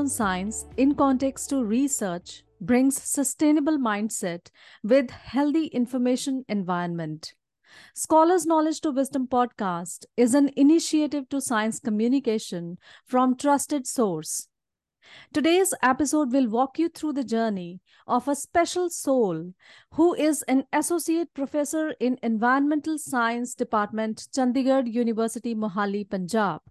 On science in context to research brings sustainable mindset with healthy information environment. Scholars Knowledge to Wisdom podcast is an initiative to science communication from trusted source. Today's episode will walk you through the journey of a special soul who is an associate professor in environmental science department Chandigarh University Mohali Punjab.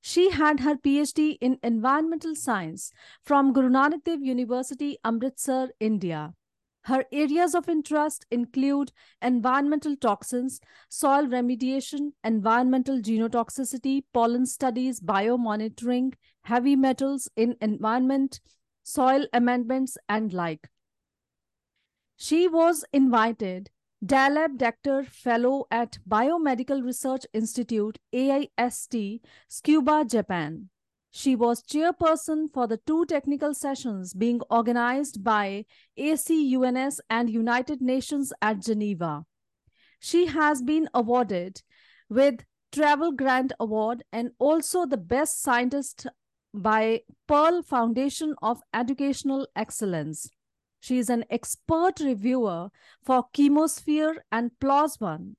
She had her PhD in environmental science from Guru Nanak Dev University Amritsar India. Her areas of interest include environmental toxins, soil remediation, environmental genotoxicity, pollen studies, biomonitoring, heavy metals in environment, soil amendments, and like. She was invited Dalab Doctor Fellow at Biomedical Research Institute, AIST, Tsukuba, Japan. She was chairperson for the two technical sessions being organized by ACUNS and United Nations at Geneva. She has been awarded with Travel Grant Award and also the Best Scientist by Pearl Foundation of Educational Excellence. She is an expert reviewer for Chemosphere and PLOS ONE.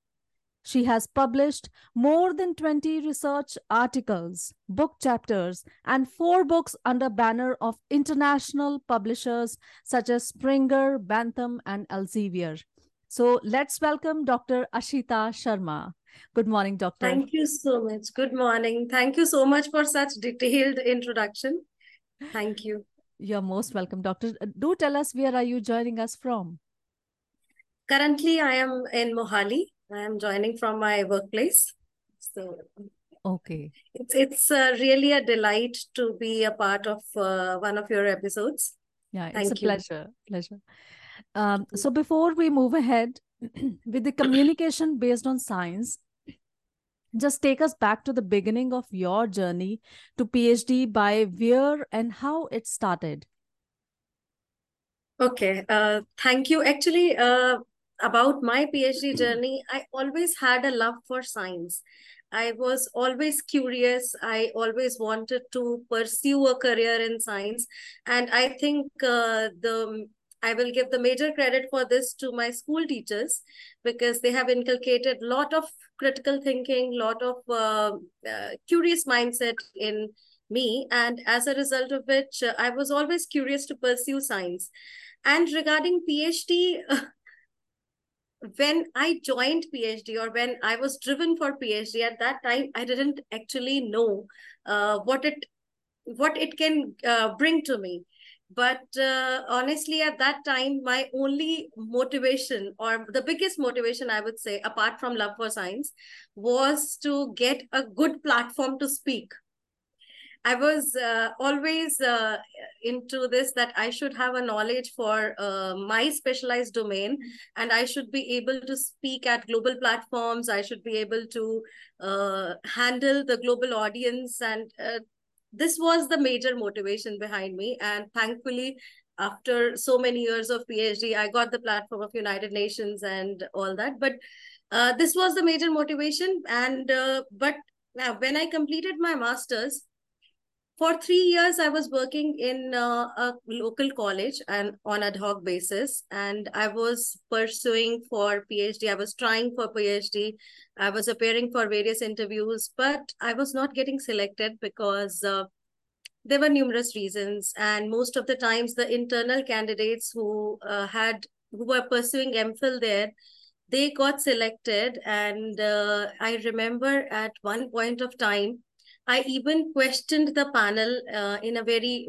She has published more than 20 research articles, book chapters, and four books under banner of international publishers such as Springer, Bentham, and Elsevier. So let's welcome Dr. Ashita Sharma. Good morning, Doctor. Thank you so much. Good morning. Thank you so much for such detailed introduction. Thank you. You're most welcome, Doctor. Uh, Do tell us where are you joining us from? Currently, I am in Mohali. I am joining from my workplace. So Okay. it's it's uh, really a delight to be a part of uh, one of your episodes. Yeah, it's Thank a you. pleasure. Pleasure. Um, so before we move ahead with the communication based on science, just take us back to the beginning of your journey to PhD by where and how it started. Okay. Uh, thank you. Actually, uh, about my PhD journey, I always had a love for science. I was always curious. I always wanted to pursue a career in science. And I think uh, the I will give the major credit for this to my school teachers because they have inculcated a lot of critical thinking, lot of uh, uh, curious mindset in me. And as a result of which, uh, I was always curious to pursue science. And regarding PhD, when I joined PhD or when I was driven for PhD at that time, I didn't actually know uh, what it what it can uh, bring to me. But uh, honestly, at that time, my only motivation or the biggest motivation I would say, apart from love for science, was to get a good platform to speak. I was uh, always uh, into this that I should have a knowledge for uh, my specialized domain and I should be able to speak at global platforms. I should be able to uh, handle the global audience. And uh, this was the major motivation behind me. And thankfully, after so many years of PhD, I got the platform of United Nations and all that. But uh, this was the major motivation. And but now when I completed my master's, for three years i was working in uh, a local college and on ad hoc basis and i was pursuing for phd i was trying for phd i was appearing for various interviews but i was not getting selected because uh, there were numerous reasons and most of the times the internal candidates who uh, had who were pursuing mphil there they got selected and uh, i remember at one point of time I even questioned the panel uh, in a very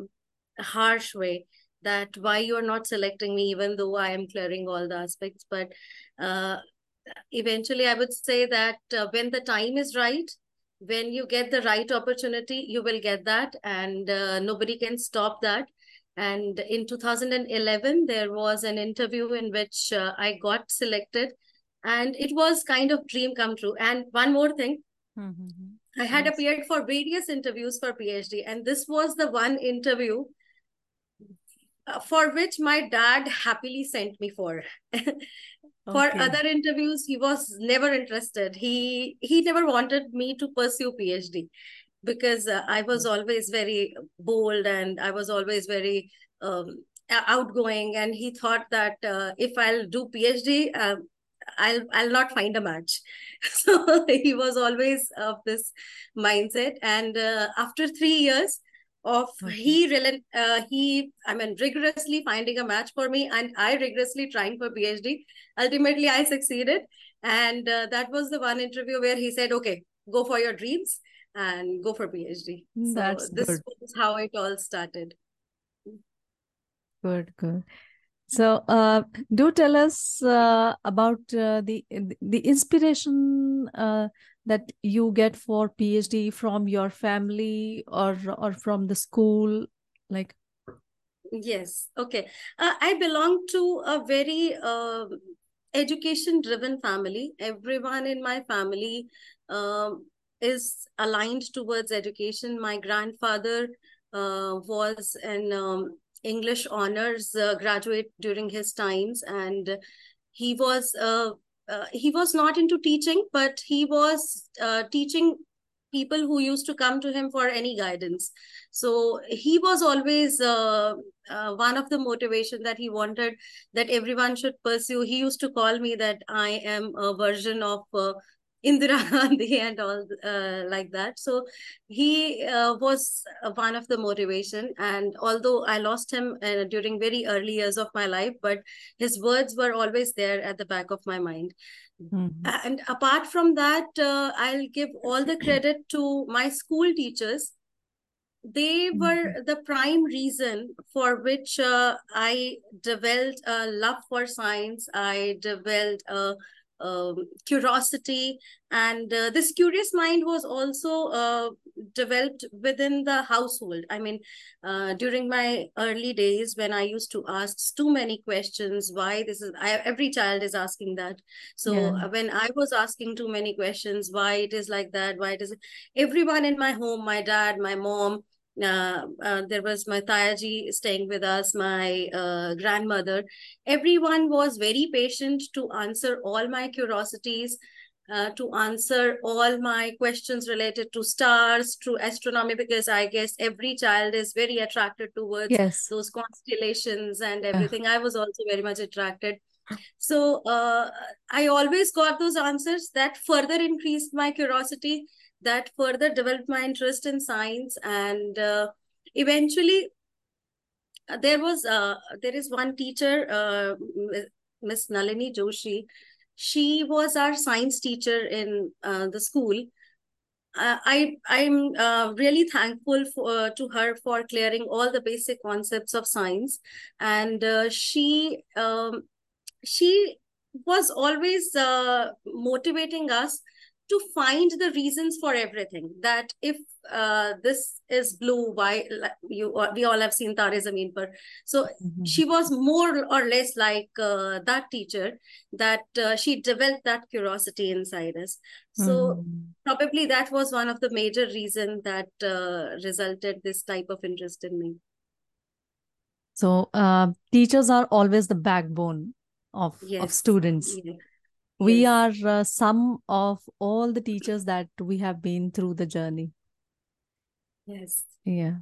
harsh way that why you are not selecting me even though I am clearing all the aspects. But uh, eventually, I would say that uh, when the time is right, when you get the right opportunity, you will get that, and uh, nobody can stop that. And in 2011, there was an interview in which uh, I got selected, and it was kind of dream come true. And one more thing. Mm-hmm. I had appeared for various interviews for PhD, and this was the one interview uh, for which my dad happily sent me for. for Okay. other interviews, he was never interested. He he never wanted me to pursue PhD. because uh, I was Mm. always very bold and I was always very um, outgoing. And he thought that uh, if I'll do PhD, uh, I'll I'll not find a match. So he was always of this mindset. And uh, after three years of he really uh, he I mean rigorously finding a match for me, and I rigorously trying for PhD. Ultimately, I succeeded, and uh, that was the one interview where he said, "Okay, go for your dreams." and go for PhD. So That's this good. was how it all started. Good, good. So, uh, do tell us uh, about uh, the the inspiration uh, that you get for PhD from your family or or from the school, like. Yes. Okay. Uh, I belong to a very uh, education-driven family. Everyone in my family um, is aligned towards education. My grandfather uh, was an um, English honors uh, graduate during his times, and he was uh, uh, he was not into teaching, but he was uh, teaching people who used to come to him for any guidance. So he was always uh, uh, one of the motivation that he wanted that everyone should pursue. He used to call me that I am a version of Indira Gandhi and all uh, like that. So he uh, was one of the motivation. And although I lost him uh, during very early years of my life, but his words were always there at the back of my mind. Mhm. And apart from that, uh, I'll give all the credit to my school teachers. They were Mhm. the prime reason for which uh, I developed a love for science. I developed a um, curiosity, and uh, this curious mind was also uh, developed within the household. I mean, uh, during my early days when I used to ask too many questions, why this is, I, every child is asking that. So Yeah. uh, when I was asking too many questions, why it is like that, why it is, everyone in my home, my dad, my mom, uh, uh, there was my Tayaji staying with us, my uh, grandmother. Everyone was very patient to answer all my curiosities, uh, to answer all my questions related to stars, to astronomy, because I guess every child is very attracted towards Yes. those constellations and Yeah. everything. I was also very much attracted. So uh, I always got those answers that further increased my curiosity that further developed my interest in science and uh, eventually uh, there was uh, there is one teacher uh, miss nalini joshi. She was our science teacher in uh, the school. Uh, I I'm uh, really thankful for uh, to her for clearing all the basic concepts of science, and uh, she um, she was always uh, motivating us to find the reasons for everything that if uh, this is blue why you we all have seen Taare Zameen Par so Mhm. she was more or less like uh, that teacher that uh, she developed that curiosity inside us so Mhm. probably that was one of the major reason that uh, resulted this type of interest in me So, uh, teachers are always the backbone of of students. yeah. We are uh, some of all the teachers that we have been through the journey. yes Yeah.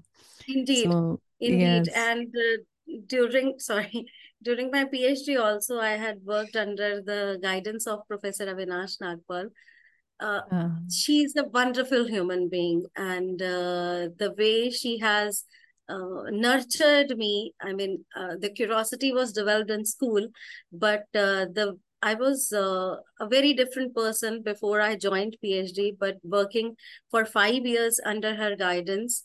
Indeed, So, indeed. yes. And uh, during, sorry, during my PhD also, I had worked under the guidance of Professor Avinash Nagpal. Uh, Uh, she's a wonderful human being, and uh, the way she has uh, nurtured me. I mean, uh, the curiosity was developed in school, but uh, the I was uh, a very different person before I joined PhD, but working for five years under her guidance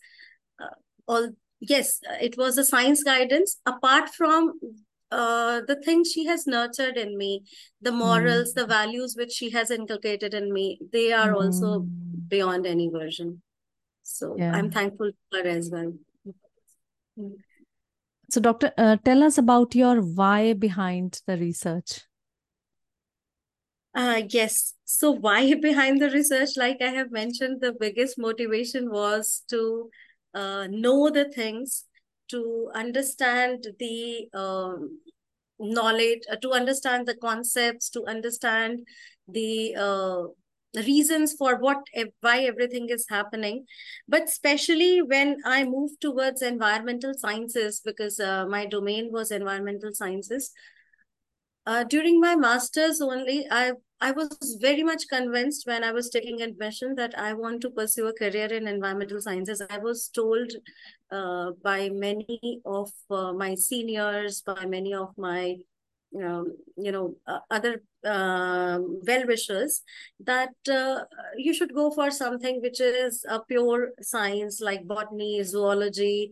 uh, all yes it was a science guidance. Apart from uh, the things she has nurtured in me the morals the mm, values which she has inculcated in me they are also mm, beyond any version. So yeah. i'm thankful to her as well. So, doctor, uh, tell us about your why behind the research. Uh, yes. So why behind the research? Like I have mentioned, the biggest motivation was to uh, know the things, to understand the um, knowledge, uh, to understand the concepts, to understand the uh, reasons for what why everything is happening but especially when i moved towards environmental sciences because uh, my domain was environmental sciences uh, during my masters only i i was very much convinced when i was taking admission that i want to pursue a career in environmental sciences. I was told uh, by many of uh, my seniors by many of my um, you know uh, other uh, well wishers that uh, you should go for something which is a pure science like botany zoology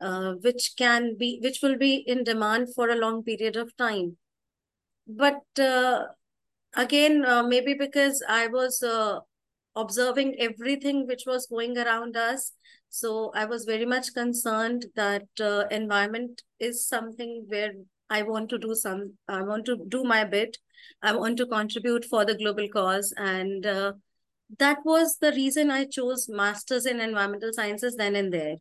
uh, which can be which will be in demand for a long period of time but uh, again uh, maybe because i was observing everything which was going around us so i was very much concerned that environment is something where I want to do some, I want to do my bit. I want to contribute for the global cause. And uh, that was the reason I chose Masters in Environmental Sciences then and there.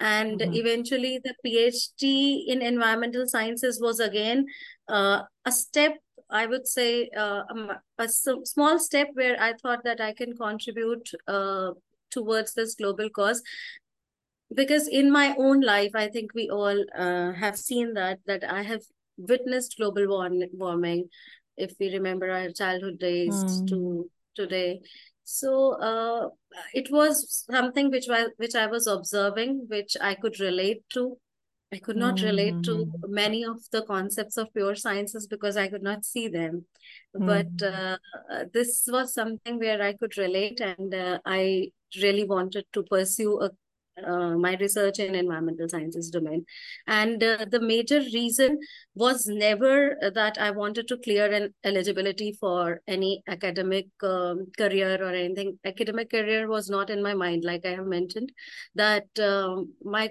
And mm-hmm. eventually, the PhD in Environmental Sciences was again uh, a step, I would say, uh, a, a, small step where I thought that I can contribute uh, towards this global cause because in my own life i think we all uh, have seen that that i have witnessed global warming if we remember our childhood days mm. to today so uh, it was something which was which i was observing which i could relate to i could not relate to hmm. many of the concepts of pure sciences because i could not see them mm. but uh, this was something where i could relate and uh, i really wanted to pursue a uh, my research in environmental sciences domain. And uh, the major reason was never that i wanted to clear an eligibility for any academic um, career or anything. Academic career was not in my mind like i have mentioned that um, my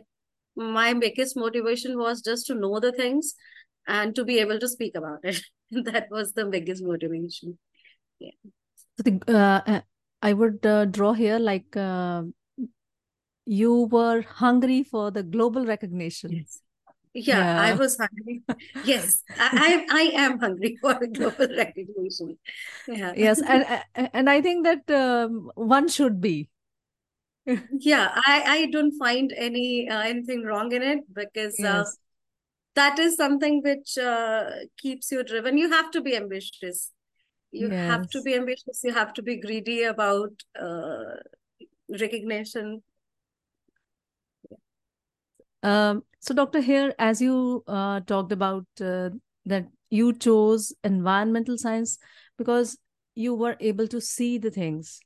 my biggest motivation was just to know the things and to be able to speak about it. That was the biggest motivation. Yeah. So the, uh, uh i would uh, draw here like uh, you were hungry for the global recognition. Yes. Yeah, yeah, I was hungry. yes, I, I, I am hungry for the global recognition. Yeah. Yes, and and I think that um, one should be. yeah, I I don't find any uh, anything wrong in it because uh, yes. uh, that is something which uh, keeps you driven. You have to be ambitious. You yes. have to be ambitious. You have to be greedy about uh, recognition um, so, Doctor, here, as you uh, talked about uh, that you chose environmental science because you were able to see the things.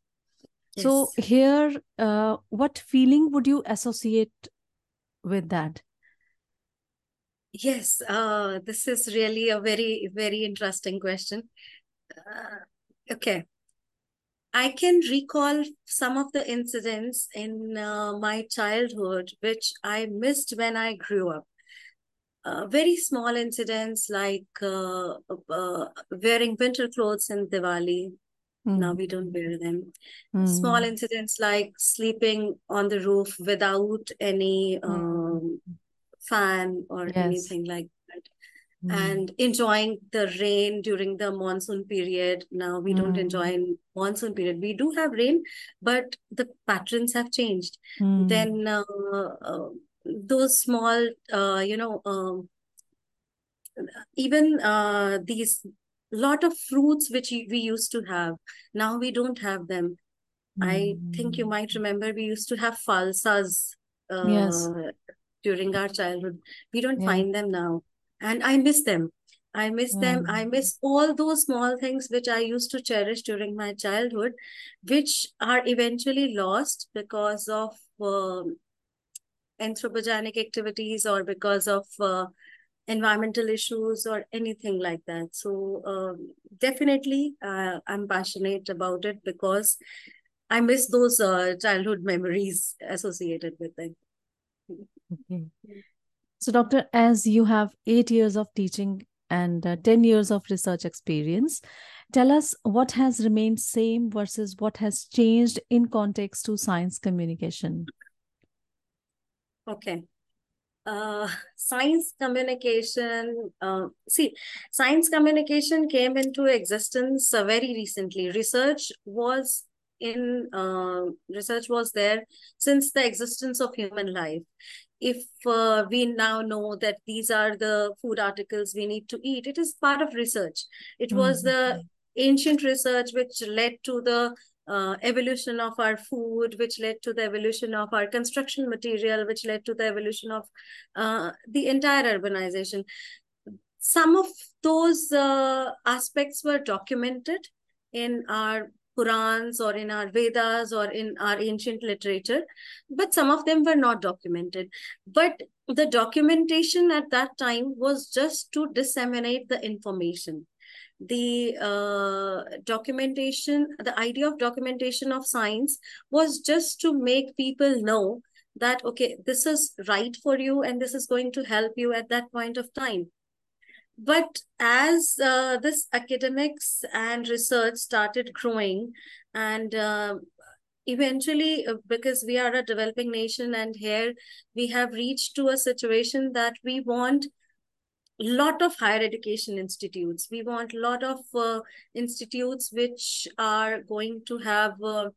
Yes. So, here, uh, what feeling would you associate with that? Yes, uh, this is really a very, very interesting question. Uh, okay. I can recall some of the incidents in uh, my childhood which I missed when I grew up. Uh, very small incidents like uh, uh wearing winter clothes in Diwali. Mm. Now we don't wear them. Mm. Small incidents like sleeping on the roof without any hmm. um, fan or yes. anything like mm. and enjoying the rain during the monsoon period. Now we mm. don't enjoy monsoon period. We do have rain, but the patterns have changed. Mm. Then uh, uh, those small, uh, you know, um, even uh, these lot of fruits which we used to have now we don't have them i think you hmm. might remember we used to have falsas uh, yes. during our childhood we don't yeah. find them now and I miss them. I miss mm. them. I miss all those small things which I used to cherish during my childhood, which are eventually lost because of uh, anthropogenic activities or because of uh, environmental issues or anything like that. So um, definitely, uh, I'm passionate about it because I miss those uh, childhood memories associated with it. Okay. So, Doctor, as you have eight years of teaching and uh, 10 years of research experience, tell us what has remained same versus what has changed in context to science communication. Okay. uh, science communication uh, see science communication came into existence uh, very recently research was in uh, research was there since the existence of human life if uh, we now know that these are the food articles we need to eat it is part of research it was mm-hmm. the ancient research which led to the uh, evolution of our food, which led to the evolution of our construction material, which led to the evolution of uh, the entire urbanization. Some of those uh, aspects were documented in our Purans or in our Vedas or in our ancient literature, but some of them were not documented. But the documentation at that time was just to disseminate the information the uh, documentation, the idea of documentation of science was just to make people know that, okay, this is right for you and this is going to help you at that point of time. But as uh, this academics and research started growing and uh, eventually uh, because we are a developing nation and here we have reached to a situation that we want lot of higher education institutes. We want a lot of uh, institutes which are going to have uh,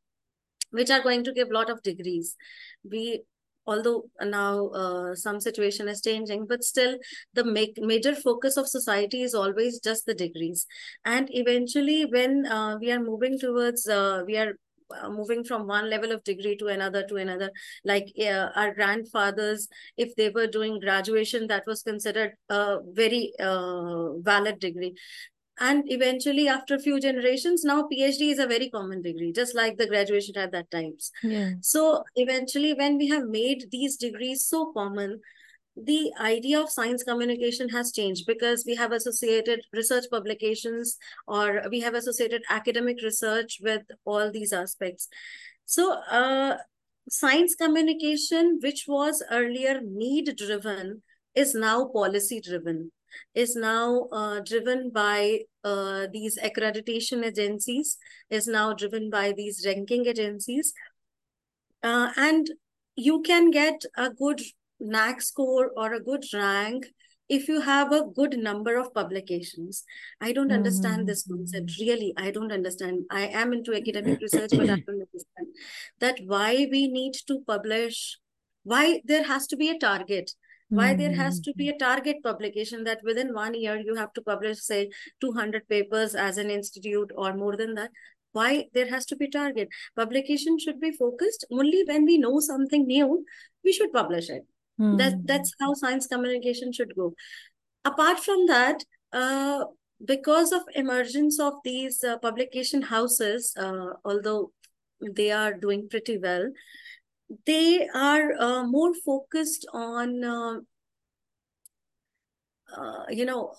which are going to give lot of degrees. We although now uh, some situation is changing but still the make, major focus of society is always just the degrees. And eventually when uh, we are moving towards uh, we are uh, moving from one level of degree to another to another like our grandfathers if they were doing graduation that was considered a very uh, valid degree and eventually after a few generations now phd is a very common degree just like the graduation at that times yeah. so eventually when we have made these degrees so common the idea of science communication has changed because we have associated research publications or we have associated academic research with all these aspects. So, uh, science communication, which was earlier need driven, is now policy driven, is now uh, driven by uh, these accreditation agencies, is now driven by these ranking agencies. Uh, and you can get a good NAAC score or a good rank if you have a good number of publications. I don't mm-hmm. understand this concept. Really, I don't understand. I am into academic research, but I don't understand that why we need to publish, why there has to be a target. Why there has to be a target publication that within one year you have to publish, say, 200 papers as an institute or more than that why there has to be target publication should be focused only when we know something new we should publish it Mm. That hmm. that's how science communication should go. Apart from that, uh, because of emergence of these uh, publication houses, uh, although they are doing pretty well, they are uh, more focused on uh, uh, you know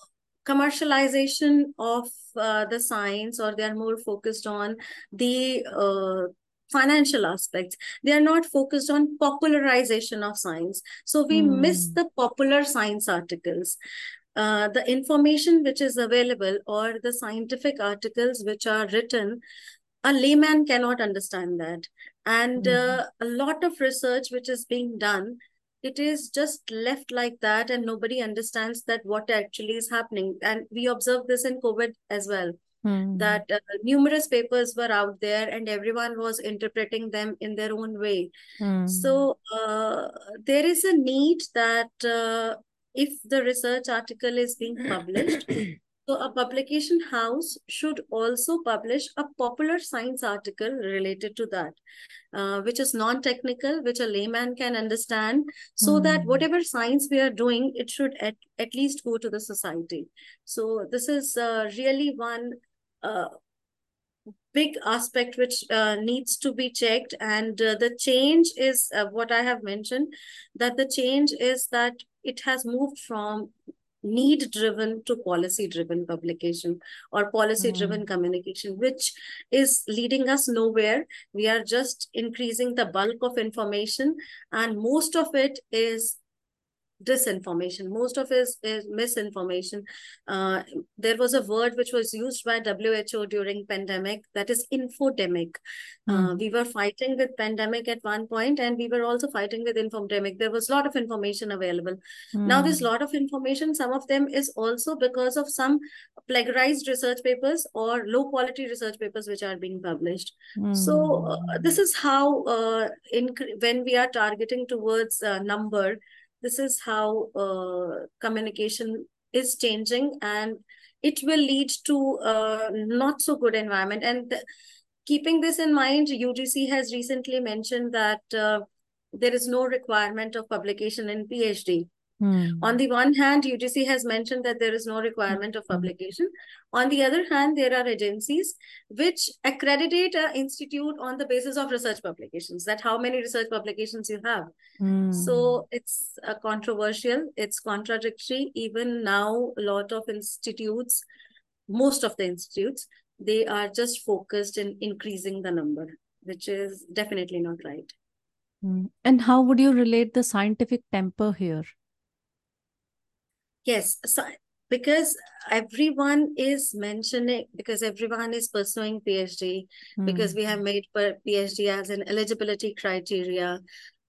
commercialization of the science, or they are more focused on the financial aspects. They are not focused on popularization of science. So we mm. miss the popular science articles. Uh, the information which is available or the scientific articles which are written a layman cannot understand that and mm. uh, a lot of research which is being done it is just left like that and nobody understands that what actually is happening and we observe this in covid as well Hmm. that uh, numerous papers were out there and everyone was interpreting them in their own way. Hmm. So uh, there is a need that uh, if the research article is being published, so a publication house should also publish a popular science article related to that, uh, which is non-technical, which a layman can understand, so mm. that whatever science we are doing, it should at, at least go to the society. So this is uh, really one uh, big aspect which uh, needs to be checked and uh, the change is uh, what i have mentioned that the change is that it has moved from need driven to policy driven publication or policy driven mm. communication which is leading us nowhere we are just increasing the bulk of information and most of it is disinformation most of is, is misinformation uh, there was a word which was used by who during pandemic that is infodemic mm. uh, hmm. we were fighting with pandemic at one point and we were also fighting with infodemic there was a lot of information available mm. now this lot of information some of them is also because of some plagiarized research papers or low quality research papers which are being published mm. so uh, this is how uh, in when we are targeting towards uh, number this is how uh, communication is changing and it will lead to a not so good environment. And keeping this in mind ugc has recently mentioned that uh, there is no requirement of publication in phd Hmm. On the one hand, UGC has mentioned that there is no requirement of hmm. publication. On the other hand, there are agencies which accreditate an institute on the basis of research publications, that how many research publications you have. Hmm. So it's a controversial, it's contradictory. Even now, a lot of institutes, most of the institutes, they are just focused in increasing the number, which is definitely not right. And how would you relate the scientific temper here? Yes, so because everyone is mentioning because everyone is pursuing phd mm. because we have hmm. made phd as an eligibility criteria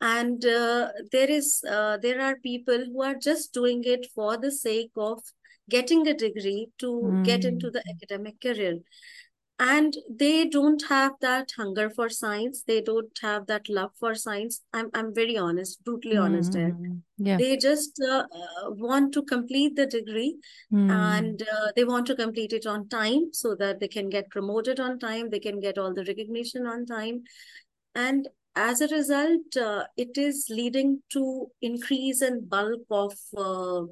and uh, there is uh, there are people who are just doing it for the sake of getting a degree to mm. get into the academic career and they don't have that hunger for science they don't have that love for science i'm, I'm very honest brutally honest mm -hmm. yeah. they just uh, uh, want to complete the degree mm. and uh, they want to complete it on time so that they can get promoted on time they can get all the recognition on time and as a result uh, it is leading to increase in bulk of uh,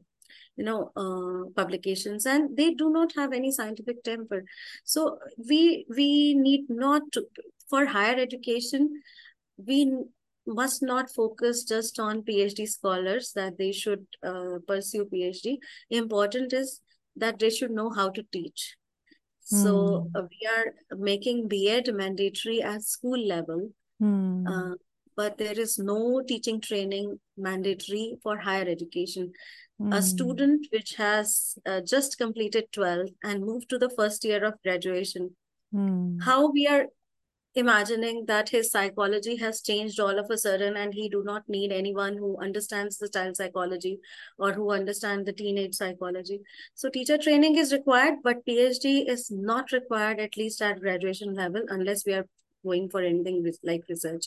you know uh, publications and they do not have any scientific temper. So we we need not to for higher education we must not focus just on phd scholars that they should uh, pursue phd important is that they should know how to teach. So mm. uh, we are making B.Ed mandatory at school level. Mm. uh, but there is no teaching training mandatory for higher education Mm. A hmm. student which has uh, just completed 12 and moved to the first year of graduation, mm. how we are imagining that his psychology has changed all of a sudden and he do not need anyone who understands the child psychology or who understand the teenage psychology so teacher training is required but phd is not required at least at graduation level unless we are going for anything like research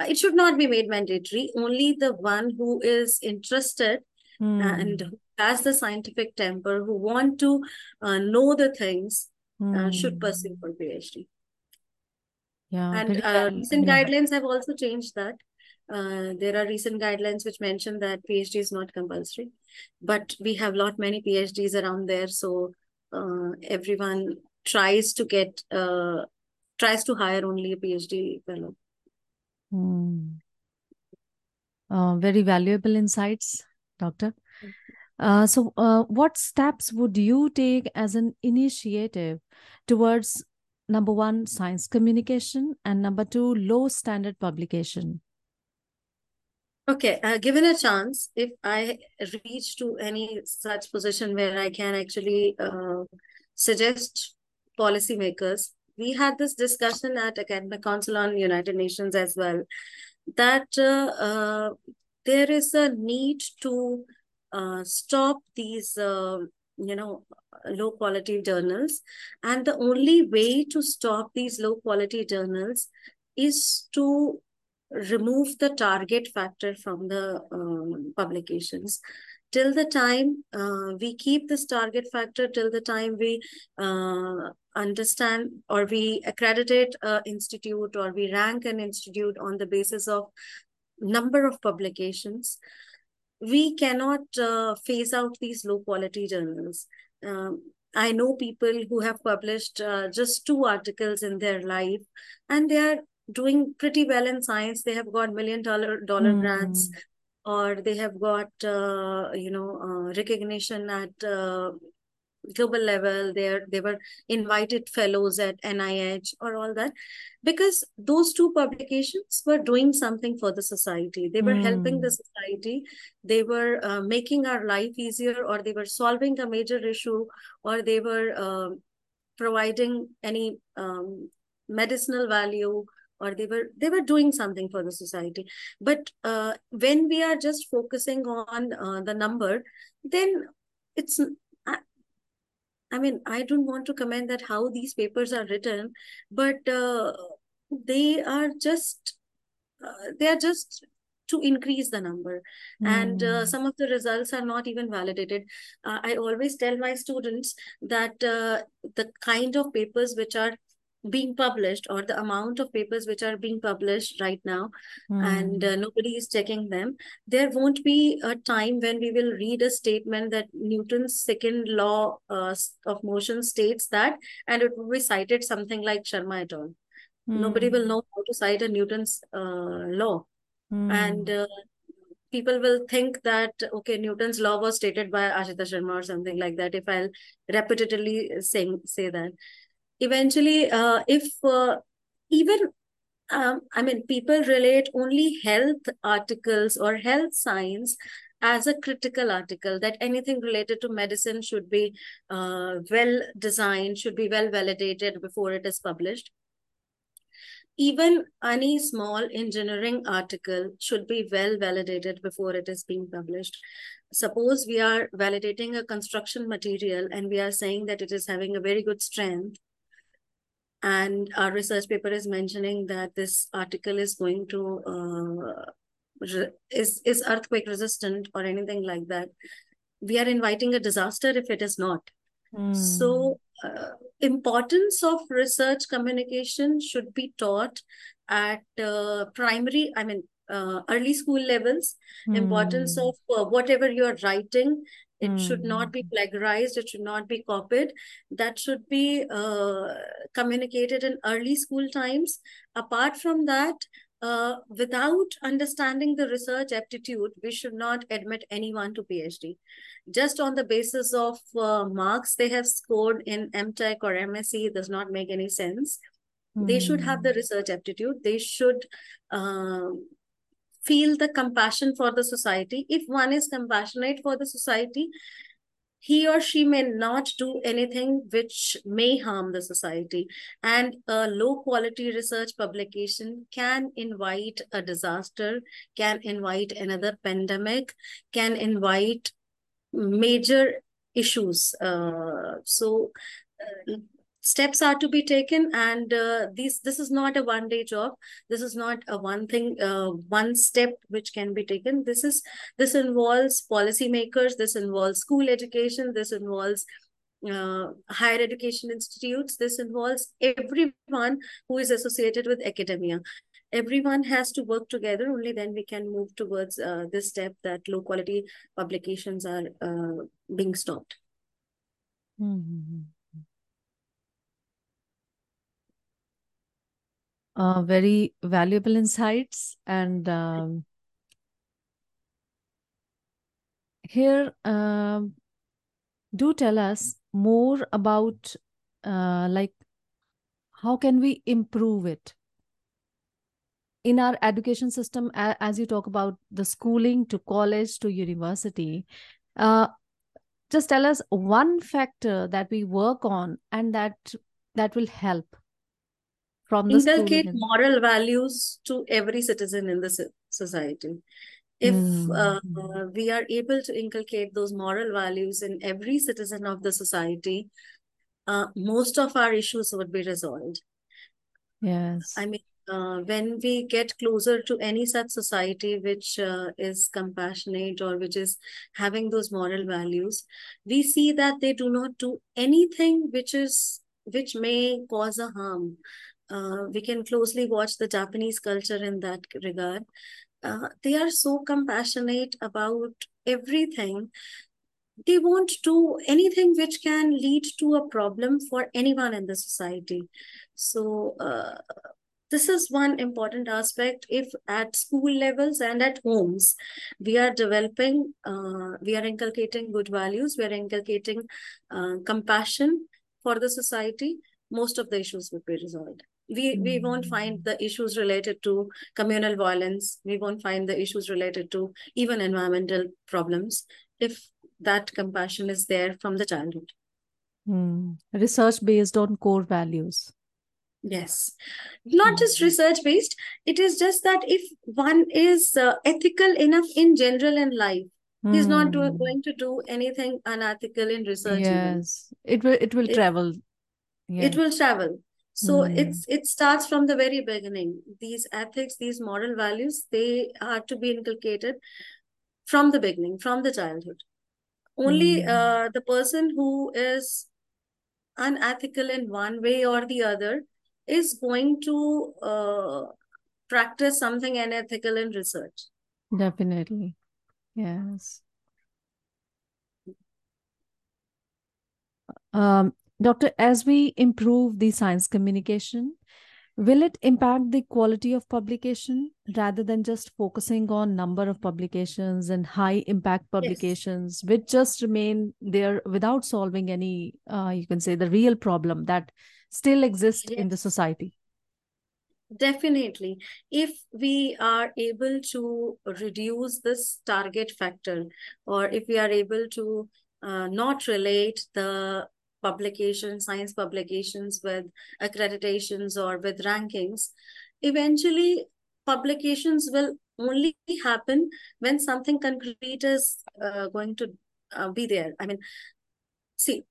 uh, it should not be made mandatory only the one who is interested mm. and who has the scientific temper, who want to uh, know the things, mm. uh, should hmm. pursue for PhD. Yeah, and uh, recent yeah. guidelines have also changed that. Uh, there are recent guidelines which mention that PhD is not compulsory, but we have lot many PhDs around there, so uh, everyone tries to get uh, tries to hire only a PhD fellow. Mm. Uh, very valuable insights doctor. Uh, so, uh, what steps would you take as an initiative towards number one, science communication, and number two, low standard publication? Okay, uh, given a chance, if I reach to any such position where I can actually uh, suggest policymakers, we had this discussion at Academic Council on United Nations as well, that uh, uh there is a need to uh, stop these uh, you know low quality journals. And the only way to stop these low quality journals is to remove the target factor from the um, publications. Till the time uh, we keep this target factor till the time we uh, understand or we accreditate an institute or we rank an institute on the basis of number of publications, we cannot uh, phase out these low quality journals. Um, I know people who have published uh, just two articles in their life and they are doing pretty well in science. They have got million dollar dollar mm. grants or they have got uh, you know uh, recognition at uh, global level they they were invited fellows at nih or all that because those two publications were doing something for the society. They were mm. helping the society. They were uh, making our life easier or they were solving a major issue or they were uh, providing any um, medicinal value or they were they were doing something for the society. But uh, when we are just focusing on uh, the number then it's I, mean i don't want to comment that how these papers are written but uh, they are just uh, they are just to increase the number mm. and uh, hmm. some of the results are not even validated uh, i always tell my students that uh, the kind of papers which are being published or the amount of papers which are being published right now mm. and uh, nobody is checking them there won't be a time when we will read a statement that newton's second law uh, of motion states that and it will be cited something like sharma et al mm. nobody will know how to cite a newton's uh, law mm. and uh, people will think that okay newton's law was stated by ashita sharma or something like that if i'll repetitively say, say that eventually uh, if uh, even um, i mean people relate only health articles or health science as a critical article that anything related to medicine should be uh, well designed should be well validated before it is published. Even any small engineering article should be well validated before it is being published. Suppose we are validating a construction material and we are saying that it is having a very good strength and our research paper is mentioning that this article is going to uh, is is earthquake resistant or anything like that we are inviting a disaster if it is not mm. so uh, importance of research communication should be taught at uh, primary i mean uh, early school levels mm. importance of uh, whatever you're writing it mm. should not be hmm. plagiarized it should not be copied that should be uh, communicated in early school times apart from that uh, without understanding the research aptitude we should not admit anyone to phd just on the basis of uh, marks they have scored in mtech or msc does not make any sense mm. they should have the hmm. research aptitude they should um, feel the compassion for the society. If one is compassionate for the society, he or she may not do anything which may harm the society. And a low quality research publication can invite a disaster, can invite another pandemic, can invite major issues. Uh, so, uh, steps are to be taken and uh, these this is not a one day job. This is not a one thing uh, one step which can be taken. This is this involves policymakers this involves school education this involves uh, higher education institutes this involves everyone who is associated with academia. Everyone has to work together. Only then we can move towards uh, this step that low quality publications are uh, being stopped. Mm-hmm. Uh, very valuable insights. And um, here, uh, do tell us more about uh, like how can we improve it in our education system as you talk about the schooling to college to university uh, just tell us one factor that we work on and that that will help from the inculcate moral values to every citizen in the society. If mm. uh, we are able to inculcate those moral values in every citizen of the society uh, most of our issues would be resolved. Yes. I mean uh, when we get closer to any such society which uh, is compassionate or which is having those moral values we see that they do not do anything which is which may cause a harm uh, we can closely watch the Japanese culture in that regard. Uh, they are so compassionate about everything. They won't do anything which can lead to a problem for anyone in the society. So, uh, this is one important aspect if at school levels and at homes we are developing uh, we are inculcating good values we are inculcating uh, compassion for the society most of the issues would be resolved we mm. we won't find the issues related to communal violence we won't find the issues related to even environmental problems if that compassion is there from the childhood mm. research based on core values Yes, not just mm-hmm. research based. It is just that if one is uh, ethical enough in general in life, mm. he's not do- hmm. going to do anything unethical in research. Yes, even. it will. It will it, travel. Yeah. It will travel. So mm. it's it starts from the very beginning. These ethics, these moral values, they are to be inculcated from the beginning, from the childhood. Only mm. uh, the person who is unethical in one way or the other is going to uh, practice something unethical in research. Definitely. Yes. Um, Doctor, as we improve the science communication, will it impact the quality of publication rather than just focusing on number of publications and high impact publications yes. which just remain there without solving any uh, you can say the real problem that still exists yes. in the society definitely if we are able to reduce this target factor or if we are able to uh, not relate the publications science publications with accreditations or with rankings eventually publications will only happen when something concrete is uh, going to uh, be there i mean see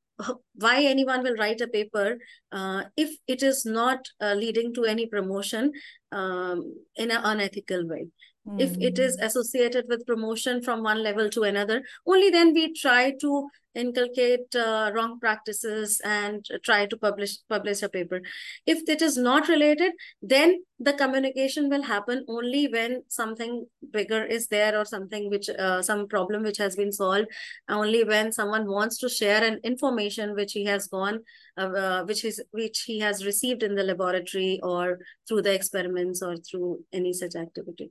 why anyone will write a paper uh, if it is not uh, leading to any promotion um, in an unethical way mm. if it is hmm. associated with promotion from one level to another only then we try to inculcate uh, wrong practices and try to publish publish a paper. If it is not related then the communication will happen only when something bigger is there or something which uh, some problem which has been solved. Only when someone wants to share an information which he has gone uh, uh which is which he has received in the laboratory or through the experiments or through any such activity.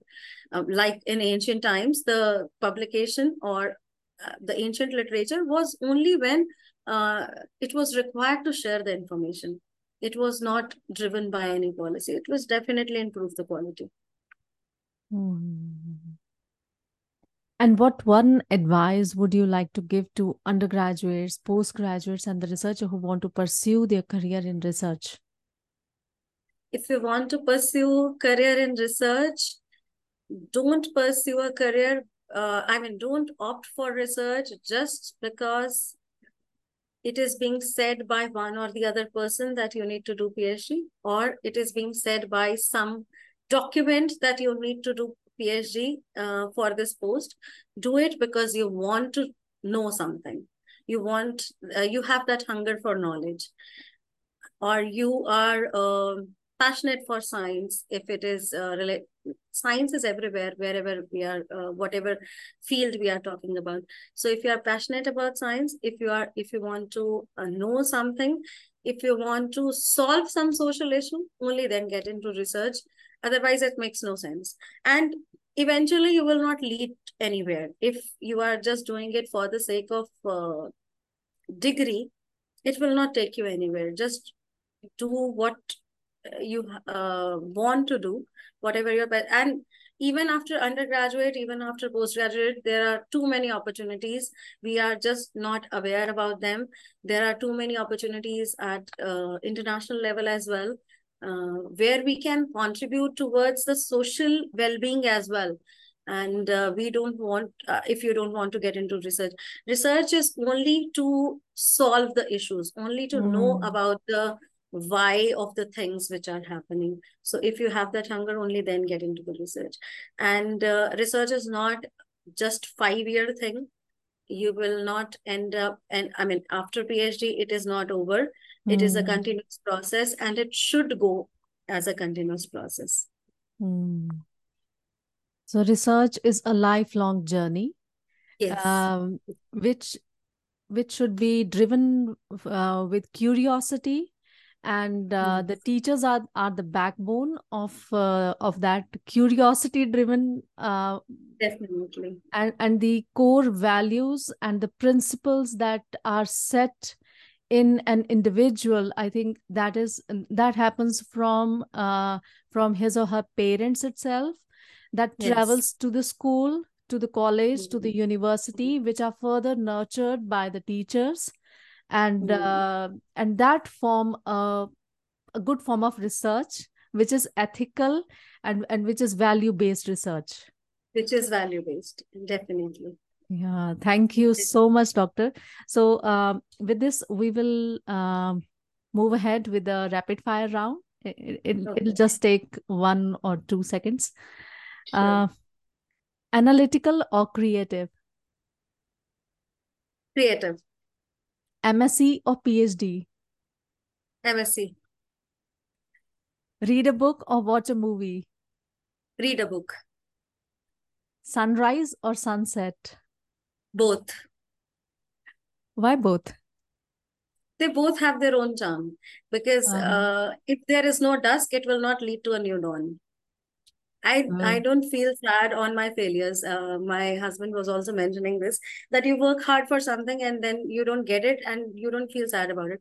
Um, like in ancient times the publication or the ancient literature was only when uh, it was required to share the information. It was not driven by any policy. It was definitely improve the quality. Hmm. And what one advice would you like to give to undergraduates, postgraduates, and the researcher who want to pursue their career in research? If you want to pursue career in research, don't pursue a career uh, I mean, don't opt for research just because it is being said by one or the other person that you need to do PhD, or it is being said by some document that you need to do PhD uh, for this post. Do it because you want to know something. You want, uh, you have that hunger for knowledge, or you are uh, passionate for science if it is uh, related science is everywhere wherever we are uh, whatever field we are talking about. So if you are passionate about science if you are if you want to uh, know something if you want to solve some social issue only then get into research. Otherwise it makes no sense. And eventually you will not lead anywhere. If you are just doing it for the sake of uh, degree it will not take you anywhere. Just do what you uh, want to do whatever you're and even after undergraduate even after postgraduate there are too many opportunities. We are just not aware about them. There are too many opportunities at uh, international level as well uh, where we can contribute towards the social well-being as well. And uh, we don't want uh, if you don't want to get into research research is only to solve the issues only to mm. know about the why of the things which are happening so if you have that hunger only then get into the research and uh, research is not just five year thing you will not end up and i mean after phd it is not over mm. it is a hmm. continuous process and it should go as a continuous process mm. so research is a lifelong journey yes um, which which should be driven uh, with curiosity and uh, the teachers are are the backbone of uh, of that curiosity driven uh, definitely and and the core values and the principles that are set in an individual i think that is that happens from uh, from his or her parents itself that Yes. travels to the school to the college to the Mhm. university which are further nurtured by the teachers and Mhm. uh, and that form a, a good form of research which is ethical and and which is value based research. Which is value based definitely. Yeah thank you so much doctor. So um, with this we will um, move ahead with the rapid fire round. It, it, it'll just take one or two seconds. Sure. uh, analytical or creative? Creative msc or phd msc read a book or watch a movie? Read a book. Sunrise or sunset? Both. Why both? They both have their own charm because Uh-huh. uh, if there is no dusk it will not lead to a new dawn I, I Mm. don't feel sad on my failures. Uh, my husband was also mentioning this that you work hard for something and then you don't get it and you don't feel sad about it.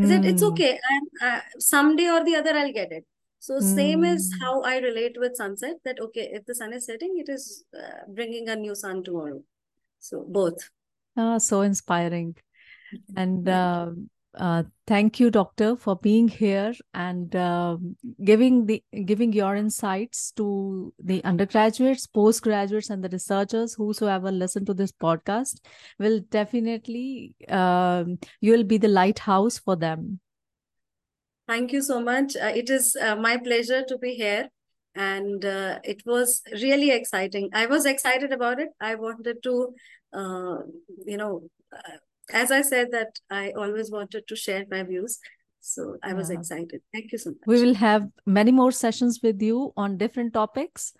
Is it. It's Hmm. okay. I'm, uh, someday or the other, I'll get it. So, same is Hmm. how I relate with sunset that, okay, if the sun is setting, it is uh, bringing a new sun tomorrow. So, both. Ah, so inspiring. And uh, uh, thank you, doctor, for being here and uh, giving the giving your insights to the undergraduates, postgraduates, and the researchers whosoever listen to this podcast. Will definitely um, you will be the lighthouse for them. Thank you so much. Uh, it is uh, my pleasure to be here. And uh, it was really exciting. I was excited about it. I wanted to, uh, you know, uh, as I said, that I always wanted to share my views. So I was Yeah. excited. Thank you so much. We will have many more sessions with you on different topics,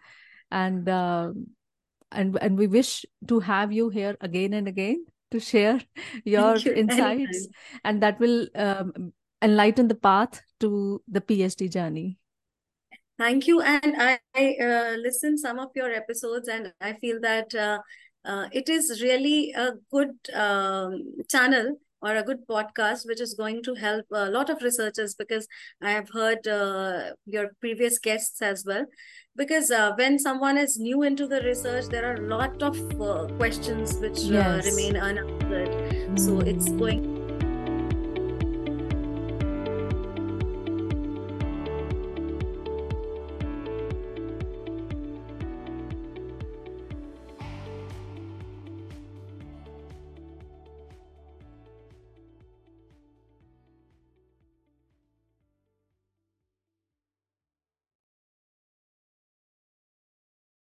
and uh, and and we wish to have you here again and again to share your you. insights, and that will um, enlighten the path to the PhD journey. Thank you. And I, I uh, listened some of your episodes, and I feel that uh, uh, it is really a good um, channel or a good podcast, which is going to help a lot of researchers because I have heard uh, your previous guests as well. Because uh, when someone is new into the research, there are a lot of uh, questions which uh, Yes. remain unanswered. So it's Mm. going